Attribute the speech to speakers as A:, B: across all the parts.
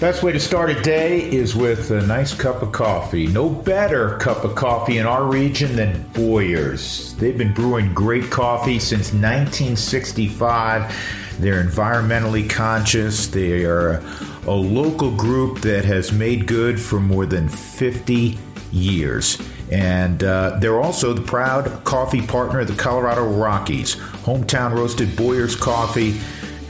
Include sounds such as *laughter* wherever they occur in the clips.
A: Best way to start a day is with a nice cup of coffee. No better cup of coffee in our region than Boyers. They've been brewing great coffee since 1965. They're environmentally conscious. They are a local group that has made good for more than 50 years. And uh, they're also the proud coffee partner of the Colorado Rockies. Hometown roasted Boyers coffee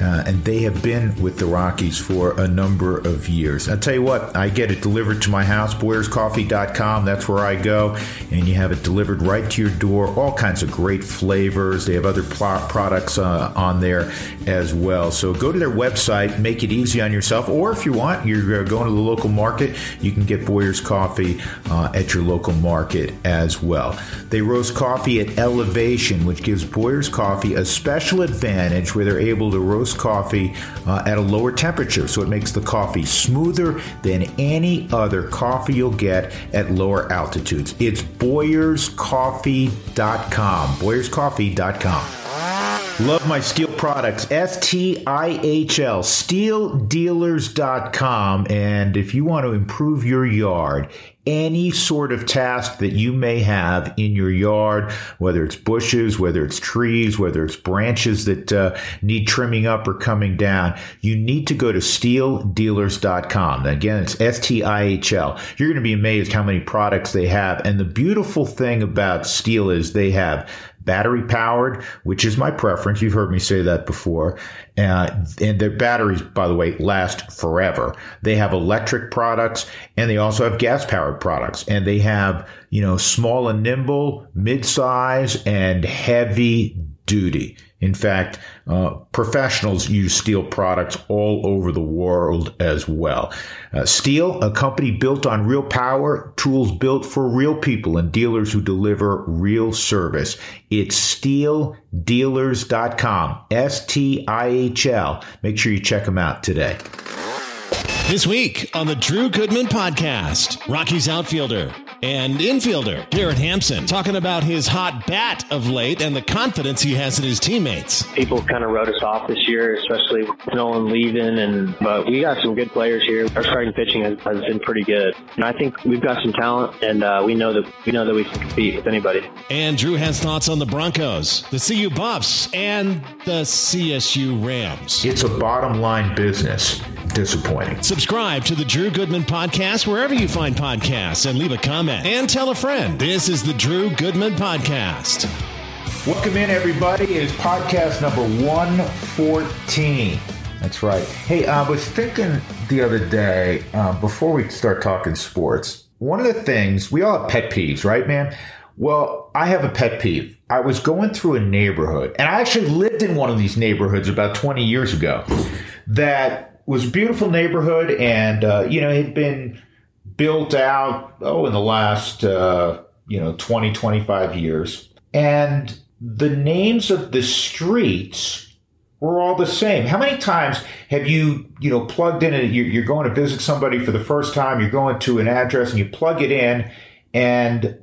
A: uh, and they have been with the Rockies for a number of years. I'll tell you what, I get it delivered to my house, BoyersCoffee.com. That's where I go, and you have it delivered right to your door. All kinds of great flavors. They have other pl- products uh, on there as well. So go to their website, make it easy on yourself, or if you want, you're uh, going to the local market, you can get Boyers Coffee uh, at your local market as well. They roast coffee at elevation, which gives Boyers Coffee a special advantage where they're able to roast roast coffee uh, at a lower temperature, so it makes the coffee smoother than any other coffee you'll get at lower altitudes. It's BoyersCoffee.com. BoyersCoffee.com. Love my Stihl products. S T I H L, stihldealers.com. And if you want to improve your yard, any sort of task that you may have in your yard, whether it's bushes, whether it's trees, whether it's branches that uh, need trimming up or coming down, you need to go to stihldealers.com. Again, it's S T I H L. You're going to be amazed how many products they have. And the beautiful thing about Stihl is they have battery powered, which is my preference. You've heard me say that before. Uh, and their batteries, by the way, last forever. They have electric products and they also have gas powered products. And they have, you know, small and nimble, mid size, and heavy duty. In fact, uh, professionals use Stihl products all over the world as well. Uh, Stihl, a company built on real power, tools built for real people, and dealers who deliver real service. It's stihldealers.com. S T I H L. Make sure you check them out today.
B: This week on the Drew Goodman Podcast, Rockies outfielder and infielder Garrett Hampson talking about his hot bat of late and the confidence he has in his teammates.
C: People kind of wrote us off this year, especially with Nolan leaving, and but we got some good players here. Our starting pitching has, has been pretty good, and I think we've got some talent, and uh, we know that we know that we can compete with anybody.
B: And Drew has thoughts on the Broncos, the CU Buffs, and the CSU Rams.
A: It's a bottom line business. Disappointing.
B: Subscribe to the Drew Goodman Podcast wherever you find podcasts and leave a comment and tell a friend. This is the Drew Goodman Podcast.
A: Welcome in, everybody. It is podcast number 114. That's right. Hey, I was thinking the other day, uh, before we start talking sports, one of the things we all have pet peeves, right, man? Well, I have a pet peeve. I was going through a neighborhood, and I actually lived in one of these neighborhoods about 20 years ago that was a beautiful neighborhood, and uh, you know it had been built out oh in the last uh, you know 20 25 years. And the names of the streets were all the same. How many times have you you know plugged in a, you're going to visit somebody for the first time you're going to an address and you plug it in and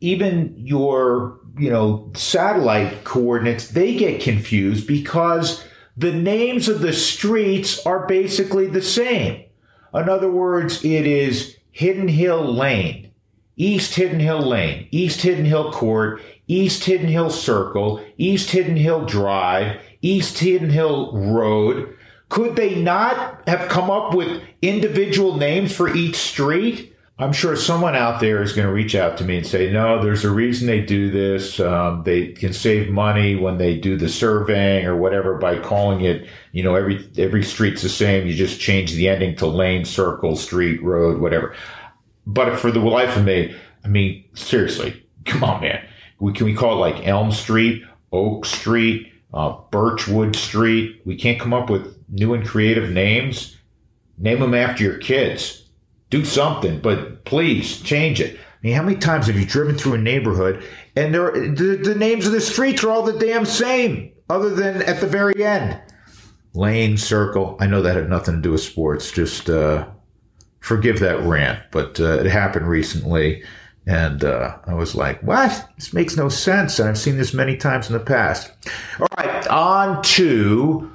A: even your you know satellite coordinates they get confused because the names of the streets are basically the same. In other words, it is Hidden Hill Lane, East Hidden Hill Lane, East Hidden Hill Court, East Hidden Hill Circle, East Hidden Hill Drive, East Hidden Hill Road. Could they not have come up with individual names for each street? I'm sure someone out there is going to reach out to me and say, no, there's a reason they do this. Um, they can save money when they do the surveying or whatever by calling it, you know, every, every street's the same. You just change the ending to lane, circle, street, road, whatever. But for the life of me, I mean, seriously, come on, man. We, can we call it like Elm Street, Oak Street, uh, Birchwood Street? We can't come up with new and creative names. Name them after your kids do something, but please change it. I mean, how many times have you driven through a neighborhood and there the, the names of the streets are all the damn same, other than at the very end? Lane, circle. I know that had nothing to do with sports. Just uh, forgive that rant, but uh, it happened recently. And uh, I was like, what? This makes no sense. And I've seen this many times in the past. All right, on to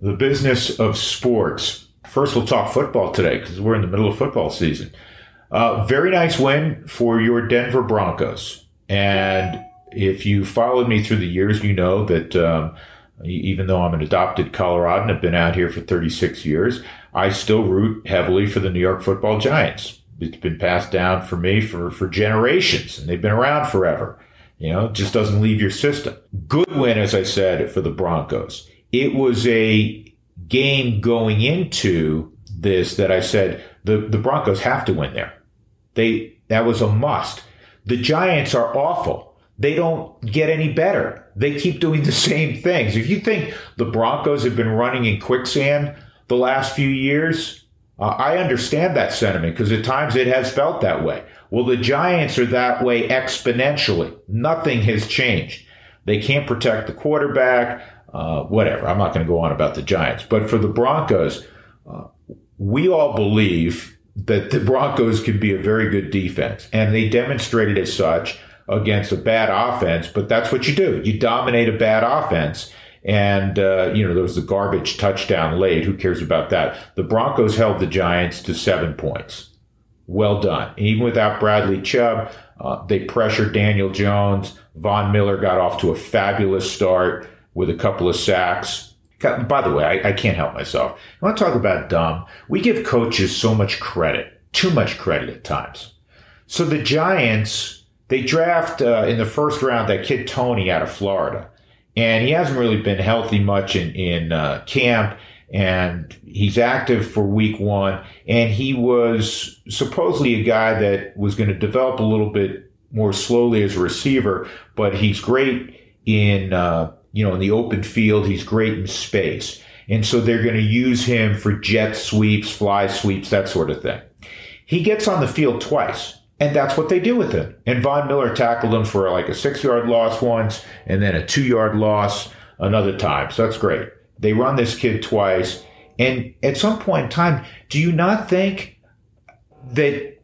A: the business of sports First, we'll talk football today because we're in the middle of football season. Uh, very nice win for your Denver Broncos. And if you followed me through the years, you know that um, even though I'm an adopted Coloradan, I've been out here for 36 years, I still root heavily for the New York football Giants. It's been passed down for me for, for generations, and they've been around forever. You know, it just doesn't leave your system. Good win, as I said, for the Broncos. It was a game going into this that I said the, the Broncos have to win there. They that was a must. The Giants are awful. They don't get any better. They keep doing the *laughs* same things. If you think the Broncos have been running in quicksand the last few years, uh, I understand that sentiment because at times it has felt that way. Well, the Giants are that way exponentially. Nothing has changed. They can't protect the quarterback. Uh, whatever. I'm not going to go on about the Giants, but for the Broncos, uh, we all believe that the Broncos can be a very good defense, and they demonstrated as such against a bad offense. But that's what you do. You dominate a bad offense. And, uh, you know, there was the garbage touchdown late. Who cares about that? The Broncos held the Giants to seven points. Well done. even without Bradley Chubb, uh, they pressured Daniel Jones. Von Miller got off to a fabulous start with a couple of sacks. By the way, I, I can't help myself. I want to talk about dumb. We give coaches so much credit, too much credit at times. So the Giants, they draft uh, in the first round that kid Toney out of Florida, and he hasn't really been healthy much in in uh, camp. And he's active for week one, and he was supposedly a guy that was going to develop a little bit more slowly as a receiver, but he's great in uh, you know, in the open field. He's great in space. And so they're going to use him for jet sweeps, fly sweeps, that sort of thing. He gets on the field twice. And that's what they do with him. And Von Miller tackled him for like a six yard loss once and then a two yard loss another time. So that's great. They run this kid twice. And at some point in time, do you not think that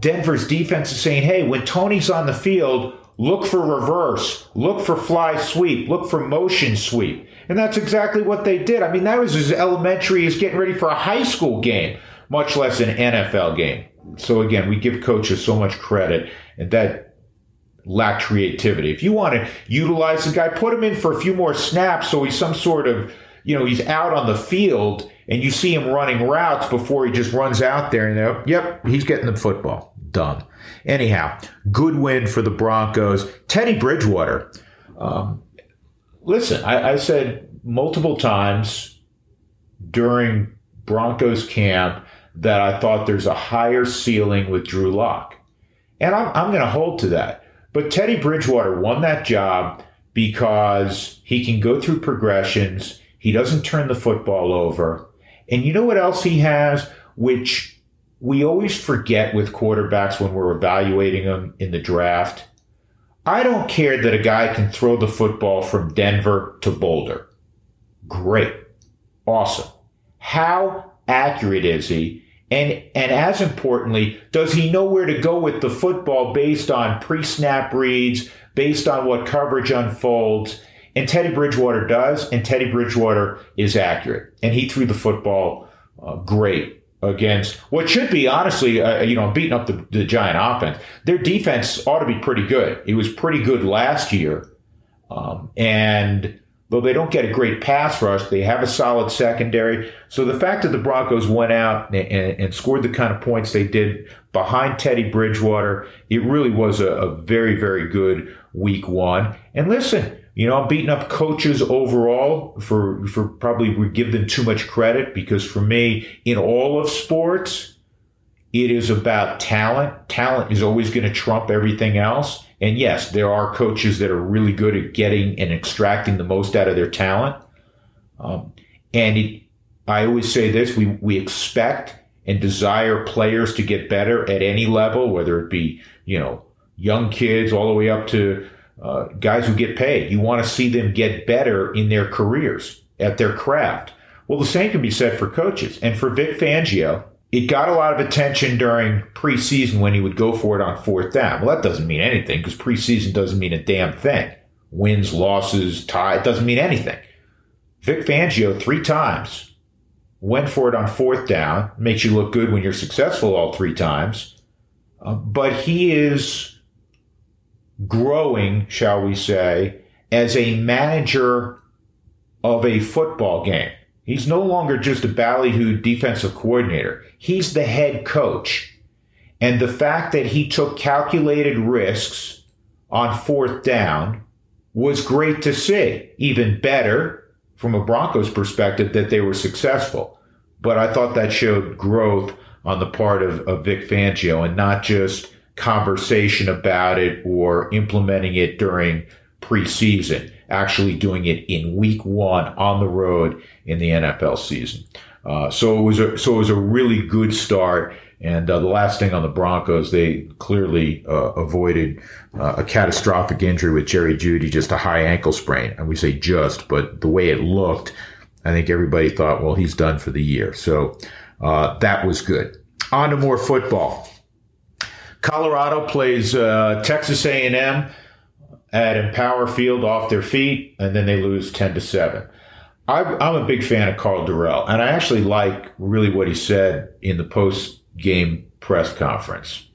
A: Denver's defense is saying, hey, when Toney's on the field, Look for reverse. Look for fly sweep. Look for motion sweep. And that's exactly what they did. I mean, that was as elementary as getting ready for a high school game, much less an NFL game. So again, we give coaches so much credit and that lack creativity. If you want to utilize the guy, put him in for a few more snaps so he's some sort of, you know, he's out on the field and you see him running routes before he just runs out there and, you know, yep, he's getting the football. Dumb. Anyhow, good win for the Broncos. Teddy Bridgewater. Um, listen, I, I said multiple times during Broncos camp that I thought there's a higher ceiling with Drew Lock, And I'm, I'm going to hold to that. But Teddy Bridgewater won that job because he can go through progressions. He doesn't turn the football over. And you know what else he has, which we always forget with quarterbacks when we're evaluating them in the draft. I don't care that a guy can throw the football from Denver to Boulder. Great. Awesome. How accurate is he? And, and as importantly, does he know where to go with the football based on pre-snap reads, based on what coverage unfolds? And Teddy Bridgewater does, and Teddy Bridgewater is accurate. And he threw the football uh, great against what should be honestly, uh, you know, beating up the, the Giant offense. Their defense ought to be pretty good. It was pretty good last year, um, and though they don't get a great pass rush, they have a solid secondary. So the fact that the Broncos went out and, and, and scored the kind of points they did behind Teddy Bridgewater, it really was a, a very, very good week one. And listen, you know, I'm beating up coaches overall for for probably we give them too much credit because for me, in all of sports, it is about talent. Talent is always going to trump everything else. And yes, there are coaches that are really good at getting and extracting the most out of their talent. Um, and it, I always say this: we we expect and desire players to get better at any level, whether it be you know young kids all the way up to uh, guys who get paid. You want to see them get better in their careers at their craft. Well, the same can be said for coaches. And for Vic Fangio, it got a lot of attention during preseason when he would go for it on fourth down. Well, that doesn't mean anything because preseason doesn't mean a damn thing. Wins, losses, tie, it doesn't mean anything. Vic Fangio, three times went for it on fourth down, makes you look good when you're successful all three times. Uh, but he is growing, shall we say, as a manager of a football game. He's no longer just a ballyhoo defensive coordinator. He's the head coach. And the fact that he took calculated risks on fourth down was great to see. Even better from a Broncos perspective that they were successful. But I thought that showed growth on the part of, of Vic Fangio and not just conversation about it or implementing it during preseason, actually doing it in week one on the road in the NFL season. Uh, so it was a, so it was a really good start. And uh, the last thing on the Broncos, they clearly uh, avoided uh, a catastrophic injury with Jerry Jeudy, just a high ankle sprain. And we say just, but the way it looked, I think everybody thought, well, he's done for the year. So uh, that was good. On to more football. Colorado plays uh, Texas A&M at Empower Field off their feet, and then they lose ten to seven. I'm a big fan of Karl Dorrell, and I actually like really what he said in the post game press conference.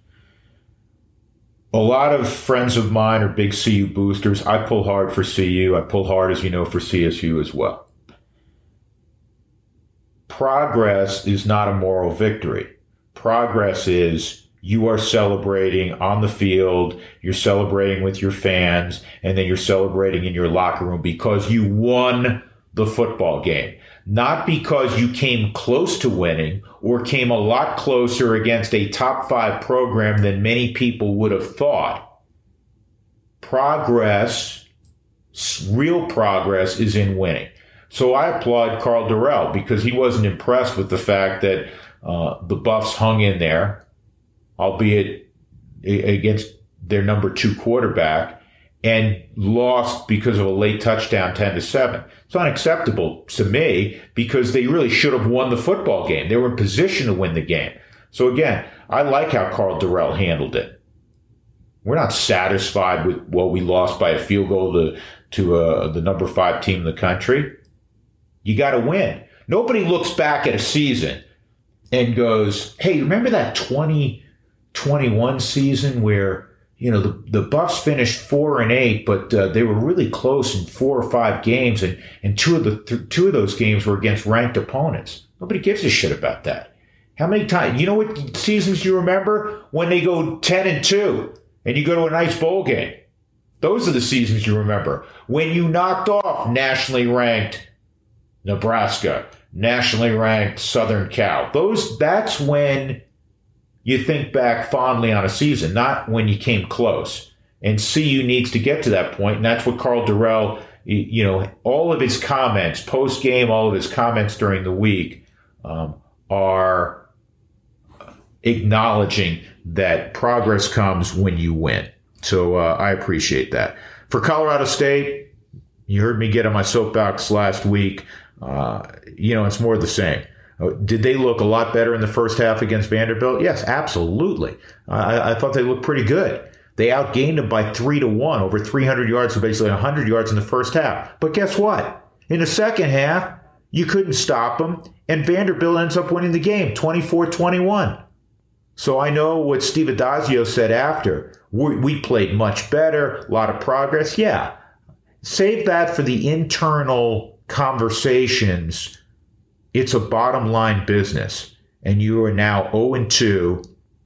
A: A lot of friends of mine are big CU boosters. I pull hard for CU. I pull hard, as you know, for CSU as well. Progress is not a moral victory. Progress is you are celebrating on the field, you're celebrating with your fans, and then you're celebrating in your locker room because you won the football game. Not because you came close to winning or came a lot closer against a top five program than many people would have thought. Progress, real progress, is in winning. So I applaud Karl Dorrell because he wasn't impressed with the fact that uh, the Buffs hung in there albeit against their number two quarterback, and lost because of a late touchdown 10 to 7. It's unacceptable to me because they really should have won the football game. They were in position to win the game. So again, I like how Karl Dorrell handled it. We're not satisfied with what we lost by a field goal to, to uh, the number five team in the country. You got to win. Nobody looks back at a season and goes, hey, remember that 20- 21 season where you know the, the buffs finished four and eight but uh, they were really close in four or five games. And, and two of the th- two of those games were against ranked opponents. Nobody gives a shit about that. How many times you know what seasons you remember? When they go 10 and 2 and you go to a nice bowl game. Those are the seasons you remember. When you knocked off nationally ranked nebraska nationally ranked southern cal. Those that's when you think back fondly on a season, not when you came close. And CU needs to get to that point, and that's what Karl Dorrell, you know, all of his comments post game, all of his comments during the week um, are acknowledging that progress comes when you win. So uh, I appreciate that. For Colorado State, you heard me get on my soapbox last week. Uh, you know, it's more the same. Uh, did they look a lot better in the first half against Vanderbilt? Yes, absolutely. I, I thought they looked pretty good. They outgained them by three to one, over 300 yards, so basically 100 yards in the first half. But guess what? In the second half, you couldn't stop them, and Vanderbilt ends up winning the game 24 21. So I know what Steve Addazio said after. We, we played much better, a lot of progress. Yeah. Save that for the internal conversations it's a bottom line business. And you are now 0 and 2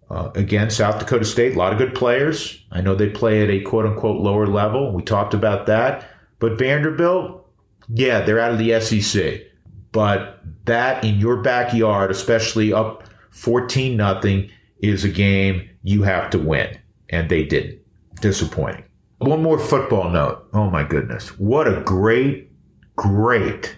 A: uh, against South Dakota State. A lot of good players. I know they play at a quote unquote lower level. We talked about that. But Vanderbilt, yeah, they're out of the SEC. But that in your backyard, especially up 14 nothing, is a game you have to win. And they didn't. Disappointing. One more football note. Oh my goodness. What a great, great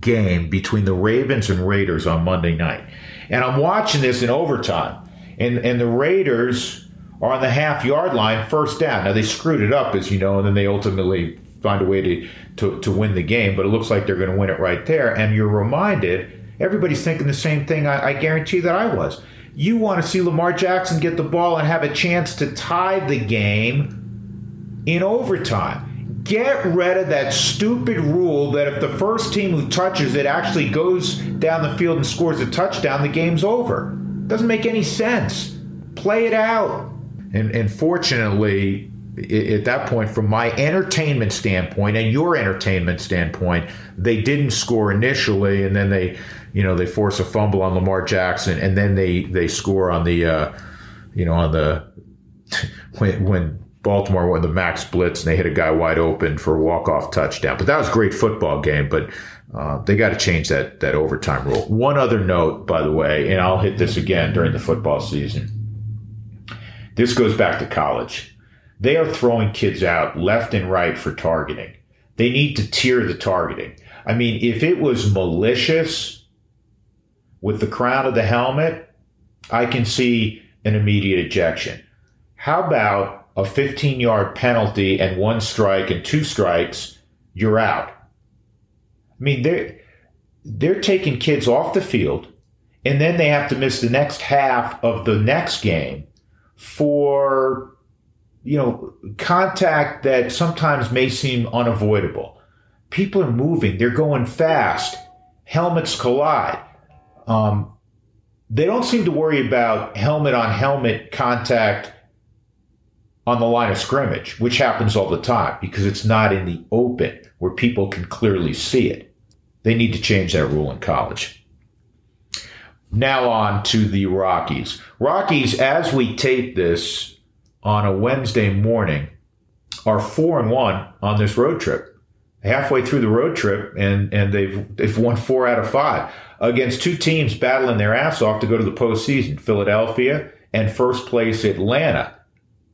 A: game between the Ravens and Raiders on Monday night. And I'm watching this in overtime. And, and the Raiders are on the half yard line, first down. Now, they screwed it up, as you know, and then they ultimately find a way to, to, to win the game, but it looks like they're going to win it right there. And you're reminded, everybody's thinking the same thing I, I guarantee that I was. You want to see Lamar Jackson get the ball and have a chance to tie the game in overtime get rid of that stupid rule that if the first team who touches it actually goes down the field and scores a touchdown, the game's over. Doesn't make any sense. Play it out. And, and fortunately, at that point, from my entertainment standpoint and your entertainment standpoint, they didn't score initially, and then they, you know, they force a fumble on Lamar Jackson, and then they they score on the, uh, you know, on the *laughs* when when Baltimore won the max blitz and they hit a guy wide open for a walk off touchdown. But that was a great football game. But uh, they got to change that that overtime rule. One other note, by the way, and I'll hit this again during the football season. This goes back to college they are throwing kids out left and right for targeting. They need to tier the targeting. I mean, if it was malicious with the crown of the helmet, I can see an immediate ejection. How about a 15 yard penalty and one strike and two strikes, you're out? I mean, they're, they're taking kids off the field and then they have to miss the next half of the next game for you know, contact that sometimes may seem unavoidable. People are moving, they're going fast, helmets collide. Um, they don't seem to worry about helmet on helmet contact on the line of scrimmage, which happens all the time because it's not in the open where people can clearly see it. They need to change that rule in college. Now on to the Rockies. Rockies, as we tape this, on a Wednesday morning are four and one on this road trip. Halfway through the road trip, and and they've they've won four out of five against two teams battling their ass off to go to the postseason: Philadelphia and first place Atlanta.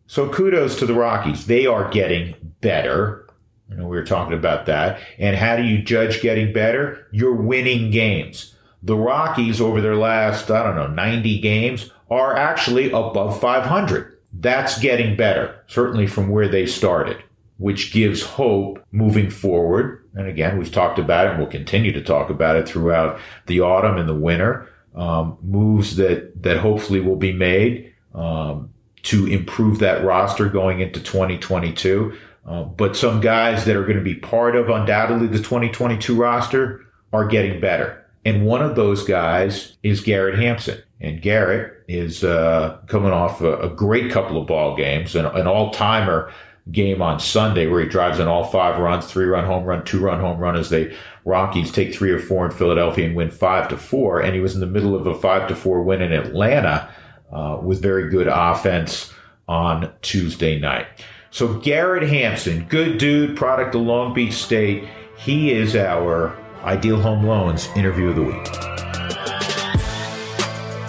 A: So kudos to the Rockies; they are getting better. You know, we were talking about that. And how do you judge getting better? You're winning games. The Rockies over their last I don't know 90 games are actually above 500 that's getting better, certainly from where they started, which gives hope moving forward. And again, we've talked about it and we'll continue to talk about it throughout the autumn and the winter. Um, moves that, that hopefully will be made um, to improve that roster going into 2022. Uh, but some guys that are going to be part of undoubtedly the 2022 roster are getting better. And one of those guys is Garrett Hampson. And Garrett is uh, coming off a, a, great couple of ball games, an, an all timer game on Sunday where he drives in all five runs, three run home run, two run home run as they Rockies take three or four in Philadelphia and win five to four. And he was in the middle of a five to four win in Atlanta uh, with very good offense on Tuesday night. So Garrett Hampson, good dude, product of Long Beach State. He is our Ideal Home Loans interview of the week.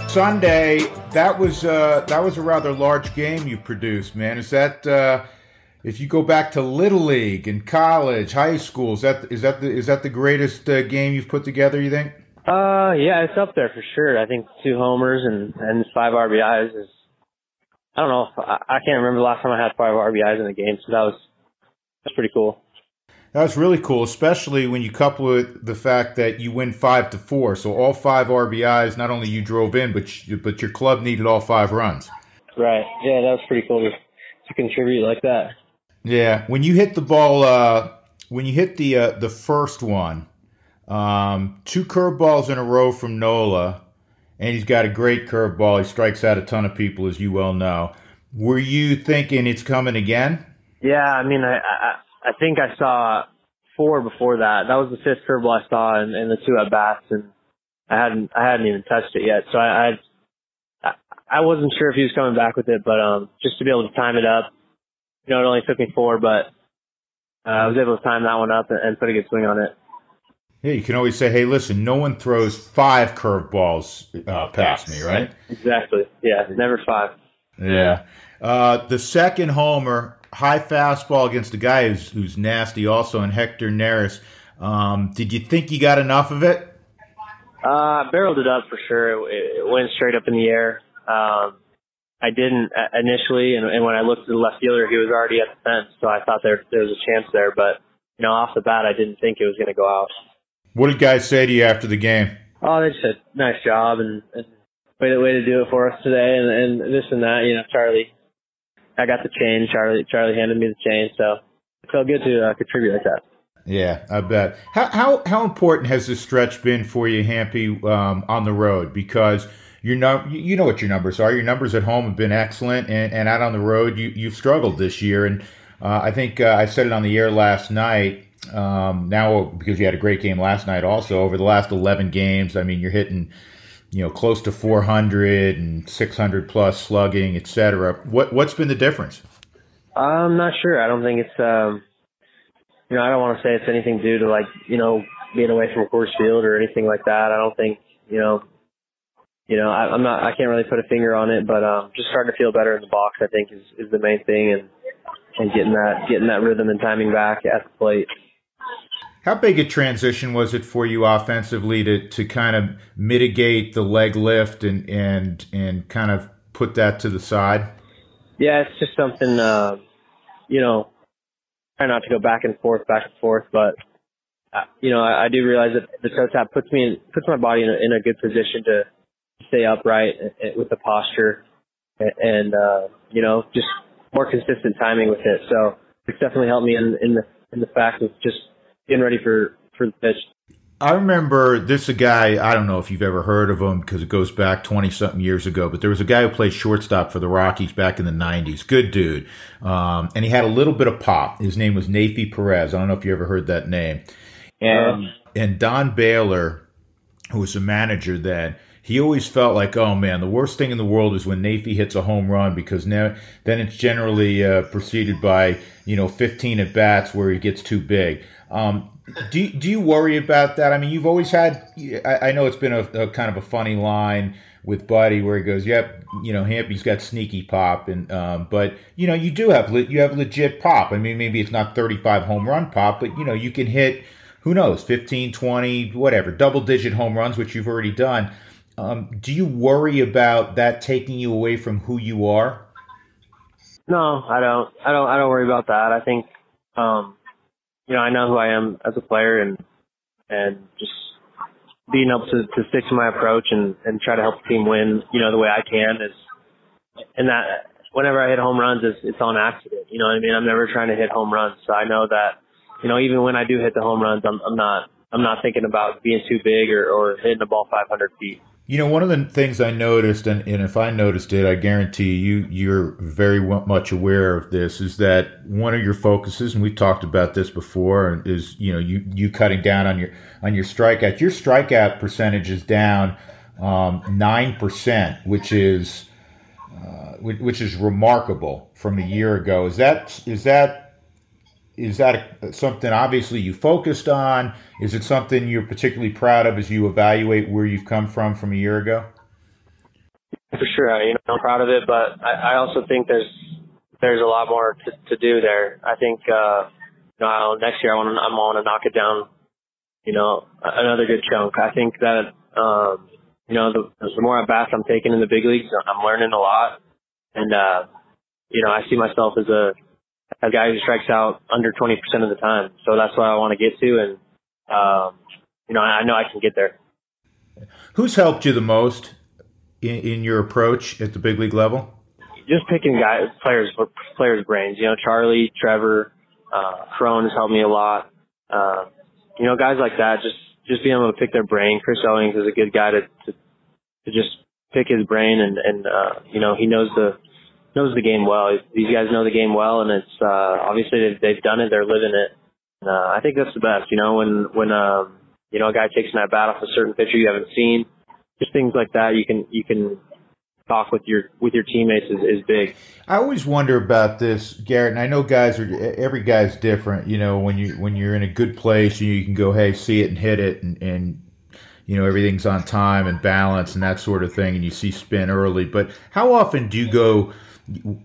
A: Sunday, that was uh, that was a rather large game you produced, man. Is that uh, if you go back to little league and college, high school, is that is that the is that the greatest uh, game you've put together? You think?
C: Uh, yeah, it's up there for sure. I think two homers and and five RBIs is. I don't know. I, I can't remember the last time I had five RBIs in a game, so that was that's pretty cool.
A: That's really cool, especially when you couple it the fact that you win five to four. So all five RBIs, not only you drove in, but you, but your club needed all five runs.
C: Right. Yeah, that was pretty cool to, to contribute like that.
A: Yeah, when you hit the ball, uh, when you hit the uh, the first one, um, two curveballs in a row from Nola, and he's got a great curveball. He strikes out a ton of people, as you well know. Were you thinking it's coming again?
C: Yeah, I mean, I, I I think I saw four before that. That was the fifth curveball I saw in, in the two at bats, and I hadn't I hadn't even touched it yet. So I, I I wasn't sure if he was coming back with it, but um, just to be able to time it up, you know, it only took me four, but uh, I was able to time that one up and, and put a good swing on it.
A: Yeah, you can always say, "Hey, listen, no one throws five curveballs uh, past me, right?"
C: Exactly. Yeah, never five.
A: Yeah. Uh, the second homer, high fastball against a guy who's, who's nasty also, and Hector Neris. Um, did you think you got enough of it?
C: Uh, barreled it up for sure. It, it went straight up in the air. Um, I didn't initially, and, and when I looked at the left fielder, he was already at the fence, so I thought there there was a chance there. But you know, off the bat, I didn't think it was going to go out.
A: What did guys say to you after the game?
C: Oh, they just said nice job and, and way to way to do it for us today, and, and this and that. You know, Charlie I got the chain. Charlie Charlie handed me the chain, so it felt good to uh, contribute like that.
A: Yeah, I bet. How how how important has this stretch been for you, Hampy, um, on the road? Because your num you know what your numbers are. Your numbers at home have been excellent, and, and out on the road, you you've struggled this year. And uh, I think uh, I said it on the air last night. Um, now because you had a great game last night, also over the last eleven games, I mean you're hitting you know close to 400 and 600 plus slugging, etc. What what's been the difference?
C: I'm not sure. I don't think it's um, you know, I don't want to say it's anything due to like, you know, being away from Coors Field or anything like that. I don't think, you know, you know, I, I'm not, I can't really put a finger on it, but um, just starting to feel better in the box, I think, is is the main thing, and and getting that getting that rhythm and timing back at the plate.
A: How big a transition was it for you offensively to to kind of mitigate the leg lift and and and kind of put that to the side?
C: Yeah, it's just something, uh, you know, try not to go back and forth, back and forth, but uh, you know, I, I do realize that the toe tap puts me in, puts my body in a, in a good position to stay upright with the posture and, uh, you know, just more consistent timing with it. So it's definitely helped me in, in the, in the fact of just getting ready for, for the pitch.
A: I remember this a guy, I don't know if you've ever heard of him because it goes back 20 something years ago, but there was a guy who played shortstop for the Rockies back in the 90s. Good dude. Um, and he had a little bit of pop. His name was Neifi Perez. I don't know if you ever heard that name. And, and Don Baylor, who was a manager then, he always felt like, oh man, the worst thing in the world is when Neifi hits a home run because now then it's generally uh, preceded by you know 15 at bats where he gets too big. Um, do do you worry about that? I mean, you've always had. I, I know it's been a, a, kind of a funny line with Buddy where he goes, "Yep, you know, Hampy's got sneaky pop," and um, but you know, you do have you have legit pop. I mean, maybe it's not 35 home run pop, but you know, you can hit who knows 15, 20, whatever, double digit home runs, which you've already done. Um, do you worry about that taking you away from who you are?
C: No, I don't. I don't. I don't worry about that. I think. Um, you know, I know who I am as a player and, and just being able to, to stick to my approach and, and try to help the team win, you know, the way I can is, and that whenever I hit home runs, it's, it's on accident. You know what I mean? I'm never trying to hit home runs. So I know that, you know, even when I do hit the home runs, I'm, I'm not, I'm not thinking about being too big or, or hitting the ball 500 feet.
A: You know, one of the things I noticed, and, and if I noticed it, I guarantee you, you're very much aware of this, is that one of your focuses, and we've talked about this before, is you know you you cutting down on your on your strikeout. Your strikeout percentage is down um, nine um, percent, which is uh, which is remarkable from a year ago. Is that is that is that something obviously you focused on? Is it something you're particularly proud of as you evaluate where you've come from from a year ago?
C: For sure, you know, I'm proud of it, but I, I also think there's there's a lot more to, to do there. I think uh, you know next year I want to I want to knock it down, you know, another good chunk. I think that um, you know the, the more at bats I'm taking in the big leagues, I'm learning a lot, and uh, you know I see myself as a a guy who strikes out under 20% of the time. So that's what I want to get to. And, um, you know, I, I know I can get there.
A: Who's helped you the most in, in your approach at the big league level?
C: Just picking guys, players, players' brains. You know, Charlie, Trevor, uh, Cron has helped me a lot. Uh, you know, guys like that, just, just being able to pick their brain. Chris Owings is a good guy to, to, to just pick his brain and, and, uh, you know, he knows the, knows the game well. These guys know the game well, and it's uh, obviously they've, they've done it. They're living it. And, uh, I think that's the best. You know, when when um, you know a guy takes an at bat off a certain pitcher you haven't seen, just things like that. You can you can talk with your with your teammates is, is big.
A: I always wonder about this, Garrett, and I know guys are every guy's different. You know, when you when you're in a good place, you, you can go, hey, see it and hit it, and, and you know everything's on time and balance and that sort of thing, and you see spin early. But how often do you go?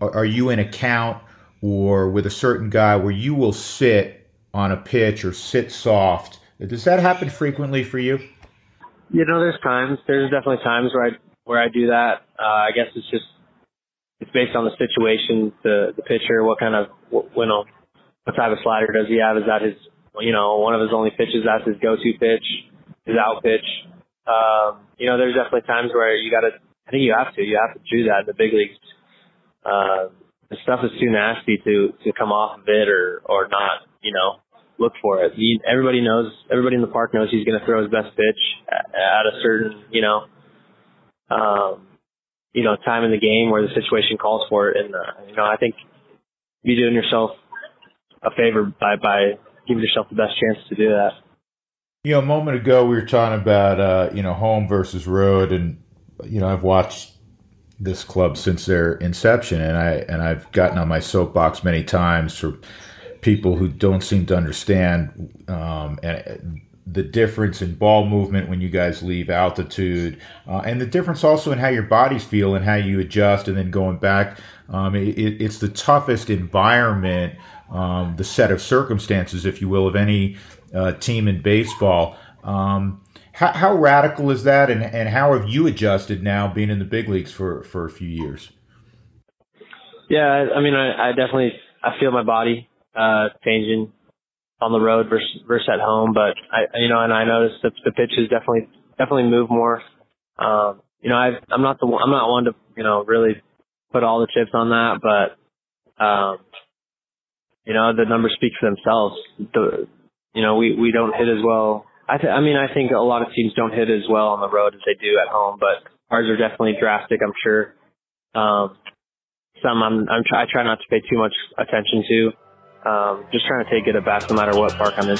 A: Are you in a count or with a certain guy where you will sit on a pitch or sit soft? Does that happen frequently for you?
C: You know, there's times. There's definitely times where I where I do that. Uh, I guess it's just it's based on the situation, the the pitcher, what kind of you know, what type of slider does he have? Is that his you know one of his only pitches? That's his go-to pitch, his out pitch. Um, you know, there's definitely times where you got to. I think you have to. You have to do that in the big leagues uh, the stuff is too nasty to to come off of it or or not. You know, look for it. He, everybody knows. Everybody in the park knows he's going to throw his best pitch at, at a certain you know. Um, you know, time in the game where the situation calls for it, and uh, you know, I think you're doing yourself a favor by by giving yourself the best chance to do that.
A: You know, a moment ago we were talking about uh, you know home versus road, and you know I've watched this club since their inception, and I and I've gotten on my soapbox many times for people who don't seem to understand um, and the difference in ball movement when you guys leave altitude, uh, and the difference also in how your bodies feel and how you adjust, and then going back. Um, it, it's the toughest environment, um, the set of circumstances, if you will, of any uh, team in baseball. Um, how, how, radical is that, and, and how have you adjusted now being in the big leagues for, for a few years?
C: Yeah, I mean, I, I definitely I feel my body uh, changing on the road versus versus at home, but I you know, and I noticed that the pitches definitely definitely move more. Um, you know, I I'm not the I'm not one to you know really put all the chips on that, but um, you know, the numbers speak for themselves. The you know, we, we don't hit as well. I, th- I mean, I think a lot of teams don't hit as well on the road as they do at home, but ours are definitely drastic, I'm sure. Um, some I'm, I'm try, I try not to pay too much attention to. Um, just trying to take it at bats no matter what park I'm in.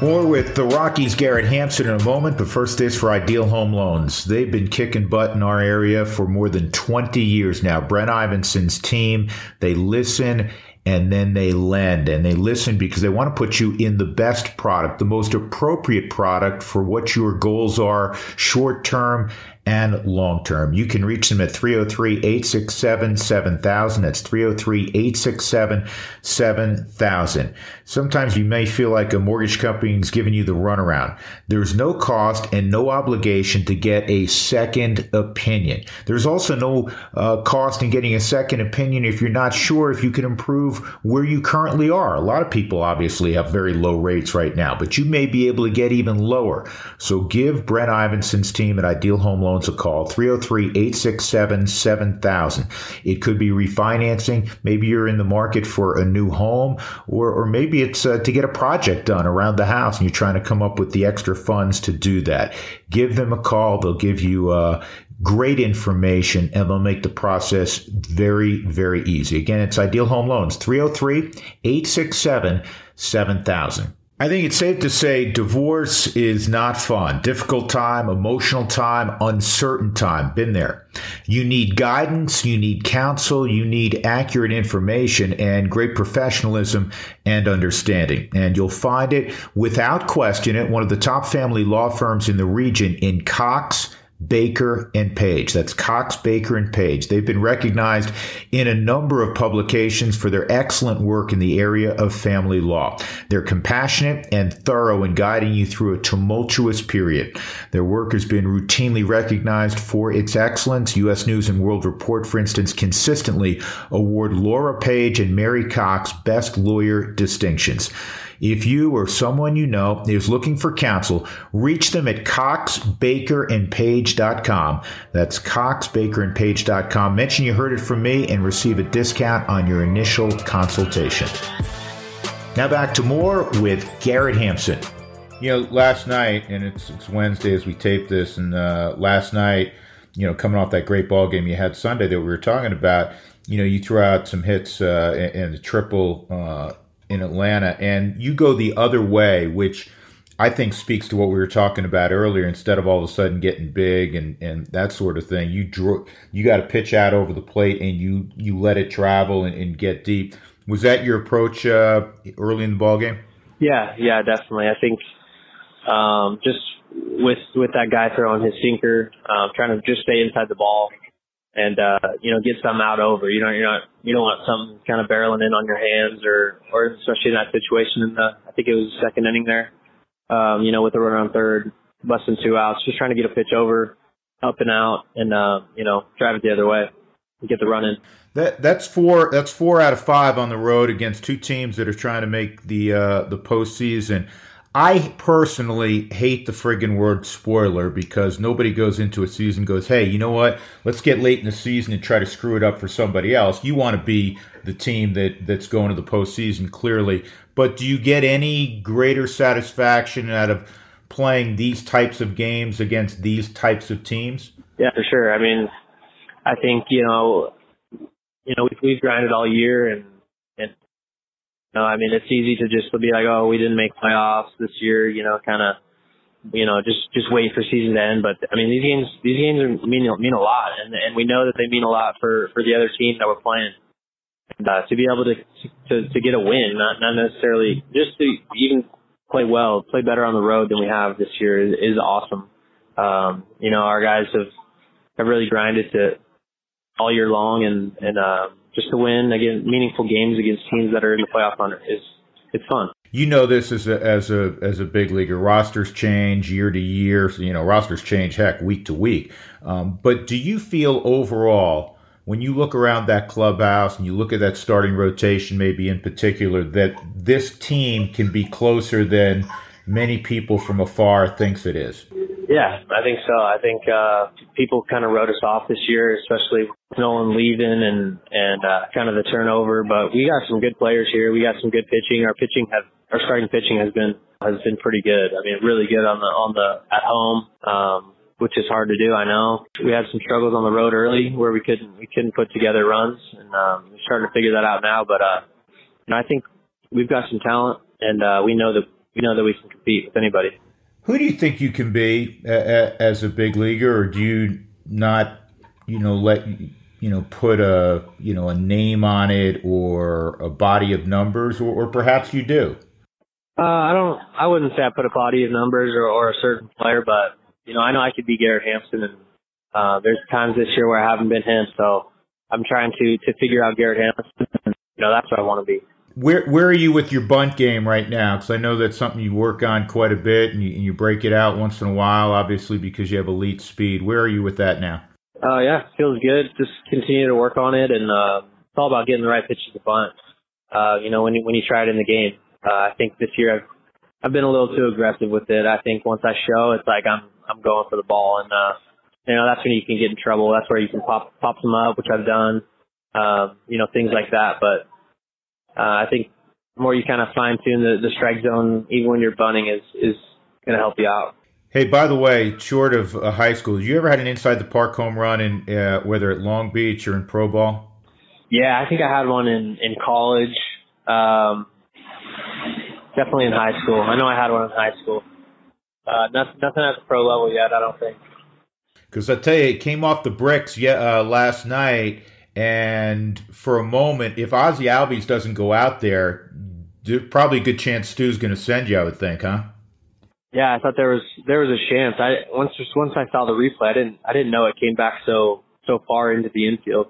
A: More with the Rockies' Garrett Hampson in a moment, but first this for Ideal Home Loans. They've been kicking butt in our area for more than 20 years now. Brent Ivinson's team, they listen and then they lend and they listen because they want to put you in the best product, the most appropriate product for what your goals are short term and long term. You can reach them at 303 867 7000. That's 303 867 7000. Sometimes you may feel like a mortgage company is giving you the runaround. There's no cost and no obligation to get a second opinion. There's also no uh, cost in getting a second opinion if you're not sure if you can improve where you currently are. A lot of people obviously have very low rates right now, but you may be able to get even lower. So give Brent Ivinson's team at Ideal Home Loans a call 303 867 7000. It could be refinancing. Maybe you're in the market for a new home, or, or maybe it's uh, to get a project done around the house and you're trying to come up with the extra funds to do that. Give them a call. They'll give you uh, great information and they'll make the process very, very easy. Again, it's Ideal Home Loans 303 867 7000. I think it's safe to say divorce is not fun. Difficult time, emotional time, uncertain time. Been there. You need guidance, you need counsel, you need accurate information and great professionalism and understanding. And you'll find it without question at one of the top family law firms in the region in Cox Baker and Page. That's Cox, Baker, and Page. They've been recognized in a number of publications for their excellent work in the area of family law. They're compassionate and thorough in guiding you through a tumultuous period. Their work has been routinely recognized for its excellence. U.S. News and World Report, for instance, consistently award Laura Page and Mary Cox Best Lawyer distinctions. If you or someone you know is looking for counsel, reach them at coxbakerandpage.com. That's coxbakerandpage.com. Mention you heard it from me and receive a discount on your initial consultation. Now back to more with Garrett Hampson. You know, last night, and it's, it's Wednesday as we tape this, and uh, last night, you know, coming off that great ball game you had Sunday that we were talking about, you know, you threw out some hits uh, and, and the triple uh, in Atlanta, and you go the other way, which I think speaks to what we were talking about earlier. Instead of all of a sudden getting big and, and that sort of thing, you drew you got to pitch out over the plate and you you let it travel and, and get deep. Was that your approach uh, early in the ball game?
C: Yeah, yeah, definitely. I think um, just with with that guy throwing his sinker, uh, trying to just stay inside the ball and uh, you know get some out over. You know, you're not you don't want something kind of barreling in on your hands or or especially in that situation. In the I think it was the second inning there. Um, you know, with the runner on third, busting two outs, just trying to get a pitch over, up and out, and uh, you know drive it the other way get the run in.
A: That that's four that's four out of five on the road against two teams that are trying to make the uh, the postseason. I personally hate the friggin' word spoiler because nobody goes into a season goes, hey, you know what? Let's get late in the season and try to screw it up for somebody else. You want to be the team that that's going to the postseason clearly. But do you get any greater satisfaction out of playing these types of games against these types of teams?
C: Yeah, for sure. I mean, I think you know, you know, we've, we've grinded all year, and know, I mean, it's easy to just be like, oh, we didn't make playoffs this year, you know, kind of, you know, just just wait for season to end. But I mean, these games these games mean mean a lot, and and we know that they mean a lot for for the other team that we're playing. And, uh, to be able to, to to get a win, not not necessarily just to even play well, play better on the road than we have this year is, is awesome. Um, you know, our guys have have really grinded to all year long, and and uh, just to win again meaningful games against teams that are in the playoff hunt is it's fun.
A: You know this as a as a as a big leaguer. Rosters change year to year. You know rosters change heck week to week. Um, but do you feel overall? when you look around that clubhouse and you look at that starting rotation, maybe in particular, that this team can be closer than many people from afar thinks it is?
C: Yeah, I think so. I think uh, people kind of wrote us off this year, especially with Nolan leaving and and uh, kind of the turnover. But we got some good players here. We got some good pitching. Our pitching have our starting pitching has been has been pretty good. I mean, really good on the on the at home. Um, which is hard to do. I know we had some struggles on the road early where we couldn't we couldn't put together runs, and um, we're starting to figure that out now. But uh, you know, I think we've got some talent, and uh, we know that we know that we can compete with anybody.
A: Who do you think you can be as a big leaguer, or do you not, you know, let you know put a you know a name on it or a body of numbers, or, or perhaps you do?
C: Uh, I don't. I wouldn't say I put a body of numbers or, or a certain player, but you know, I know I could be Garrett Hampson, and uh, there's times this year where I haven't been him. So I'm trying to to figure out Garrett Hampson. And, you know, that's what I want to be.
A: Where where are you with your bunt game right now? Because I know that's something you work on quite a bit, and you, and you break it out once in a while, obviously because you have elite speed. Where are you with that now?
C: Uh, yeah, feels good. Just continue to work on it, and uh, it's all about getting the right pitches to bunt. Uh, you know, when you when you try it in the game, uh, I think this year I've I've been a little too aggressive with it. I think once I show, it's like I'm I'm going for the ball, and uh, you know that's when you can get in trouble. That's where you can pop pop them up, which I've done. Uh, you know things like that. But uh, I think the more you kind of fine tune the, the strike zone, even when you're bunting, is is going to help you out.
A: Hey, by the way, short of uh, high school, you ever had an inside the park home run in uh, whether at Long Beach or in pro ball?
C: Yeah, I think I had one in in college. Um, definitely in high school. I know I had one in high school. Uh, nothing, nothing at the pro level yet, I don't think.
A: Because I tell you, it came off the bricks yet, uh, last night, and for a moment, if Ozzie Albies doesn't go out there, probably a good chance Stu's going to send you. I would think, huh?
C: Yeah, I thought there was there was a chance. I once just once I saw the replay, I didn't I didn't know it came back so so far into the infield.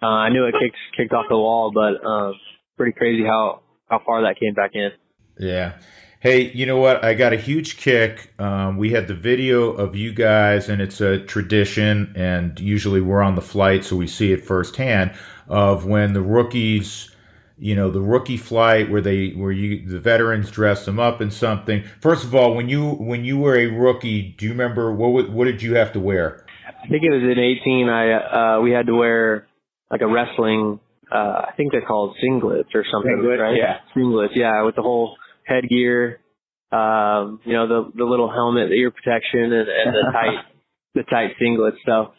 C: Uh, I knew it kicked kicked off the wall, but uh, pretty crazy how how far that came back in.
A: Yeah. Hey, you know what? I got a huge kick. Um, we had the video of you guys, and it's a tradition, and usually we're on the flight, so we see it firsthand of when the rookies, you know, the rookie flight where they where you the veterans dress them up in something. First of all, when you when you were a rookie, do you remember what what did you have to wear?
C: I think it was in 18. I uh, we had to wear like a wrestling. Uh, I think they're called singlets or something,
A: Singlet,
C: right?
A: Yeah,
C: singlets. Yeah, with the whole headgear, um, you know, the the little helmet, the ear protection, and, and the *laughs* tight the tight singlet. So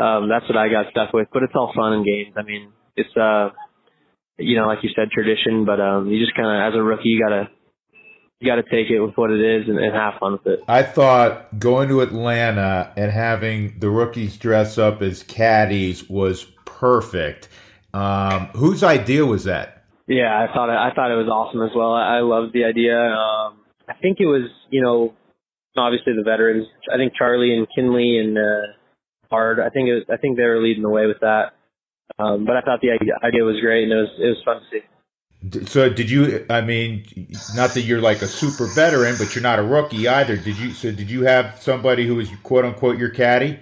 C: um, that's what I got stuck with. But it's all fun and games. I mean, it's uh, you know, like you said, tradition. But um, you just kind of, as a rookie, you gotta you got to take it with what it is and, and, have fun with it.
A: I thought going to Atlanta and having the rookies dress up as caddies was perfect. Um, whose idea was that?
C: Yeah, I thought it, I thought it was awesome as well. I, I loved the idea. Um, I think it was, you know, obviously the veterans. I think Charlie and Kinley and uh, Bard. I think it was, I think they were leading the way with that. Um, but I thought the idea was great and it was it was fun to
A: see. So did you? I mean, not that you're like a super veteran, but you're not a rookie either. Did you? So did you have somebody who was quote unquote your caddy?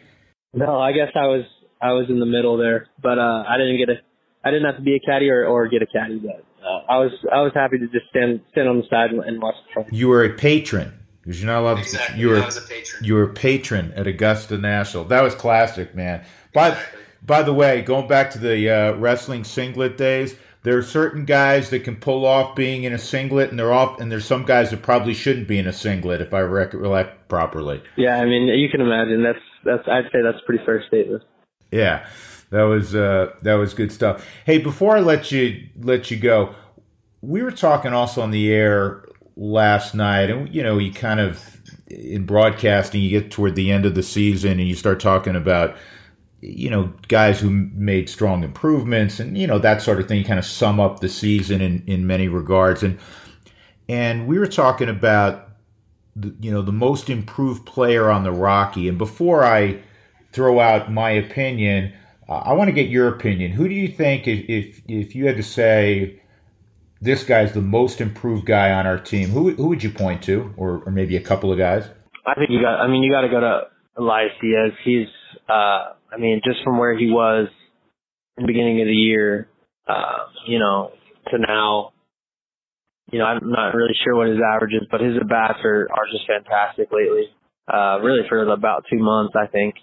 C: No, I guess I was I was in the middle there, but uh, I didn't get a I didn't have to be a caddy or, or get a caddy, but uh, I was I was happy to just stand stand on the side and watch the fun.
A: You were a patron because you're not allowed.
D: Exactly.
A: To, you were
D: I was a patron.
A: you were a patron at Augusta National. That was classic, man. By
D: Exactly.
A: by the way, going back to the uh, wrestling singlet days, there are certain guys that can pull off being in a singlet, and they're off, and there's some guys that probably shouldn't be in a singlet, if I recollect properly.
C: Yeah, I mean you can imagine that's that's I'd say that's a pretty fair statement.
A: Yeah, that was uh, that was good stuff. Hey, before I let you let you go, we were talking also on the air last night, and you know, you kind of in broadcasting, you get toward the end of the season, and you start talking about you know guys who made strong improvements, and you know that sort of thing. You kind of sum up the season in in many regards, and and we were talking about the, you know the most improved player on the Rocky, and before I throw out my opinion. Uh, I want to get your opinion. Who do you think, if, if if you had to say this guy's the most improved guy on our team, who who would you point to, or, or maybe a couple of guys?
C: I think you got. I mean, you got to go to Elias Diaz. He's. Uh, I mean, just from where he was in the beginning of the year, uh, you know, to now. You know, I'm not really sure what his average is, but his at bats are are just fantastic lately. Uh, really for about two months, I think.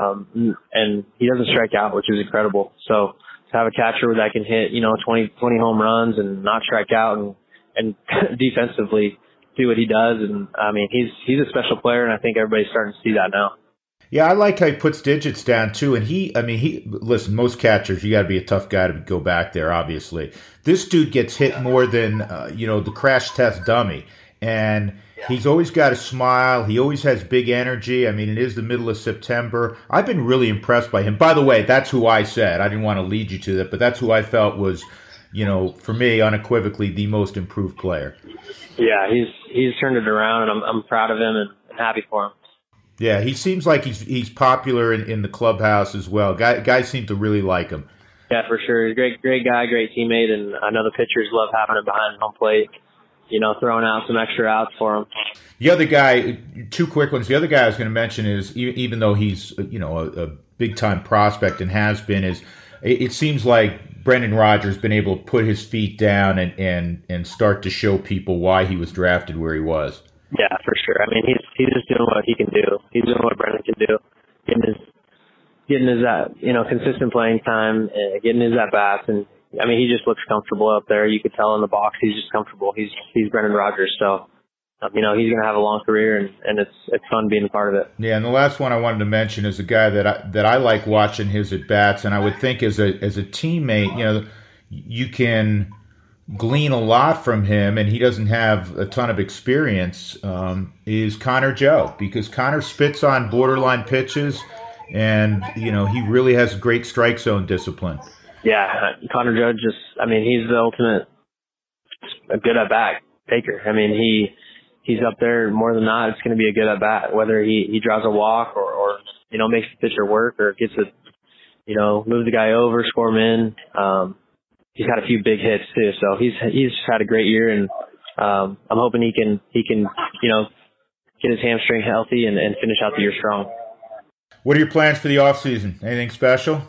C: Um, and he doesn't strike out, which is incredible. So to have a catcher that can hit, you know, 20, 20 home runs and not strike out and, and *laughs* defensively do what he does. And I mean, he's, he's a special player and I think everybody's starting to see that now.
A: Yeah, I like how he puts digits down too. And he, I mean, he, listen, most catchers, you got to be a tough guy to go back there, obviously. This dude gets hit more than, uh, you know, the crash test dummy. And he's always got a smile. He always has big energy. I mean, it is the middle of September. I've been really impressed by him. By the way, that's who I said. I didn't want to lead you to that, but that's who I felt was, you know, for me, unequivocally, the most improved player.
C: Yeah, he's, he's turned it around and I'm, I'm proud of him and, happy for him.
A: Yeah, he seems like he's he's popular in, in the clubhouse as well. Guy, guys seem to really like him.
C: Yeah, for sure. He's great, great guy, great teammate, and I know the pitchers love having him behind home plate. You know, throwing out some extra outs for him.
A: The other guy, two quick ones. The other guy I was going to mention is even though he's you know a, a big time prospect and has been, is it, it seems like Brendan Rodgers been able to put his feet down and and and start to show people why he was drafted where he was.
C: Yeah, for sure. I mean, he's he's just doing what he can do. He's doing what Brendan can do, getting his getting his uh, you know consistent playing time, uh, getting his at bats, and I mean, he just looks comfortable up there. You could tell in the box he's just comfortable. He's he's Brendan Rodgers, so um, you know he's going to have a long career, and and it's it's fun being a part of it.
A: Yeah, and the last one I wanted to mention is a guy that I that I like watching his at bats, and I would think as a as a teammate, you know, you can glean a lot from him, and he doesn't have a ton of experience. Um, is Connor Joe because Connor spits on borderline pitches, and you know he really has great strike zone discipline.
C: Yeah, Connor Joe just, I mean, he's the ultimate good at bat taker. I mean, he he's up there more than not. It's going to be a good at bat, whether he he draws a walk or or you know makes the pitcher work or gets a you know move the guy over, score him in. Um, he's had a few big hits too, so he's he's had a great year, and um, I'm hoping he can he can you know get his hamstring healthy and, and finish out the year strong.
A: What are your plans for the off season? Anything special?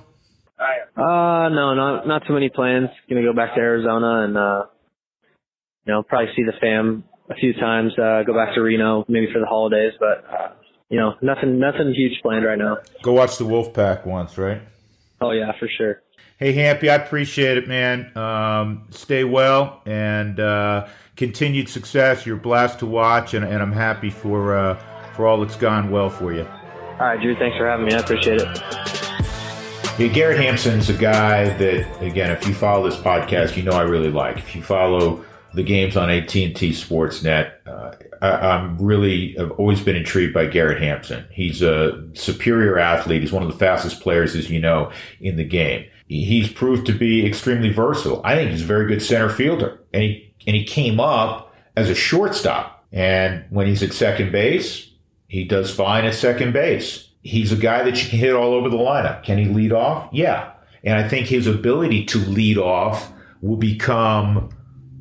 C: Uh, no, not not too many plans. Gonna go back to Arizona and uh, you know probably see the fam a few times. Uh, go back to Reno maybe for the holidays, but uh, you know nothing nothing huge planned right now.
A: Go watch the Wolfpack once, right?
C: Oh yeah, for sure.
A: Hey, Hampy, I appreciate it, man. Um, stay well and uh, continued success. You're a blast to watch, and, and I'm happy for uh, for all that's gone well for you.
C: All right, Drew. Thanks for having me. I appreciate it.
A: Yeah, Garrett Hampson's a guy that, again, if you follow this podcast, you know I really like. If you follow the games on AT&T Sportsnet, uh, I, I'm really, I've always been intrigued by Garrett Hampson. He's a superior athlete. He's one of the fastest players, as you know, in the game. He's proved to be extremely versatile. I think he's a very good center fielder. And he, and he came up as a shortstop. And when he's at second base, he does fine at second base. He's a guy that you can hit all over the lineup. Can he lead off? Yeah. And I think his ability to lead off will become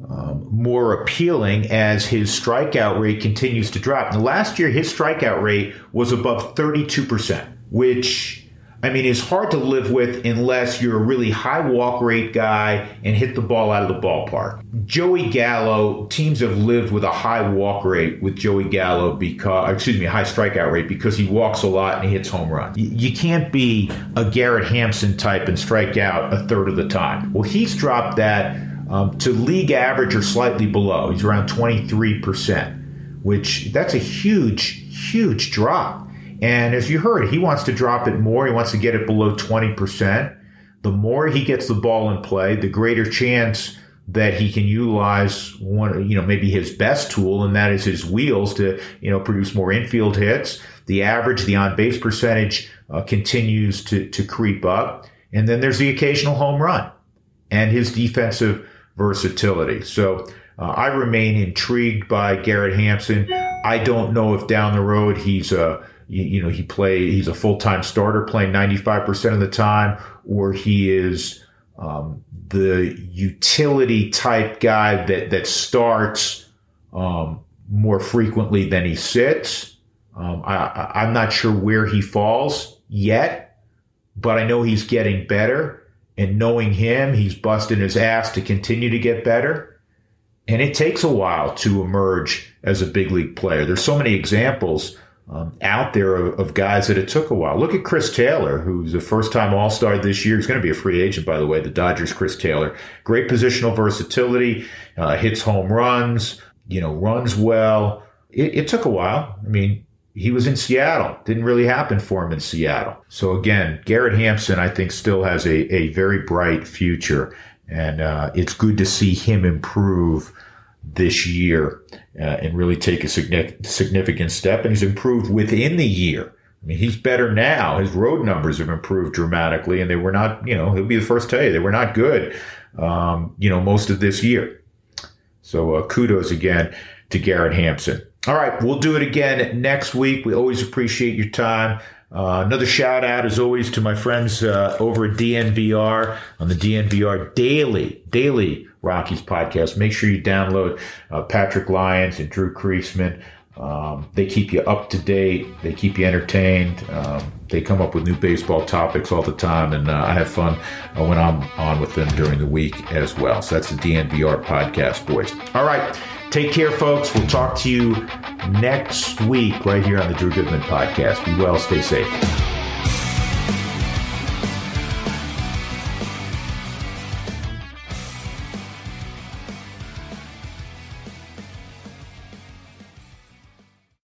A: um, more appealing as his strikeout rate continues to drop. Now, last year, his strikeout rate was above 32%, which I mean, is hard to live with unless you're a really high walk rate guy and hit the ball out of the ballpark. Joey Gallo, teams have lived with a high walk rate with Joey Gallo because, excuse me, high strikeout rate because he walks a lot and he hits home runs. You can't be a Garrett Hampson type and strike out a third of the time. Well, he's dropped that um, to league average or slightly below. He's around 23%, which that's a huge, huge drop. And as you heard, he wants to drop it more. He wants to get it below 20%. The more he gets the ball in play, the greater chance that he can utilize one, you know, maybe his best tool, and that is his wheels to, you know, produce more infield hits. The average, the on base percentage uh, continues to, to creep up. And then there's the occasional home run and his defensive versatility. So uh, I remain intrigued by Garrett Hampson. I don't know if down the road he's a, you, you know, he play, he's a full-time starter playing 95% of the time, or he is, um, the utility type guy that, that starts, um, more frequently than he sits. Um, I, I'm not sure where he falls yet, but I know he's getting better. And knowing him, he's busting his ass to continue to get better. And it takes a while to emerge as a big league player. There's so many examples um, out there of, of, guys that it took a while. Look at Chris Taylor, who's a first time All Star this year. He's going to be a free agent, by the way, the Dodgers, Chris Taylor. Great positional versatility, uh, hits home runs, you know, runs well. It, it took a while. I mean, he was in Seattle. Didn't really happen for him in Seattle. So again, Garrett Hampson, I think, still has a, a very bright future. And uh, it's good to see him improve this year uh, and really take a significant step. And he's improved within the year. I mean, he's better now. His road numbers have improved dramatically, and they were not, you know, he'll be the first to tell you, they were not good, um, you know, most of this year. So uh, kudos again to Garrett Hampson. All right, we'll do it again next week. We always appreciate your time. Uh, another shout out, as always, to my friends uh, over at DNVR on the DNVR Daily, Daily Rockies podcast. Make sure you download uh, Patrick Lyons and Drew Creasman. Um, they keep you up to date. They keep you entertained. Um, they come up with new baseball topics all the time, and uh, I have fun uh, when I'm on with them during the week as well. So that's the DNVR podcast, boys. All right. Take care, folks. We'll talk to you next week right here on the Drew Goodman podcast. Be well, stay safe.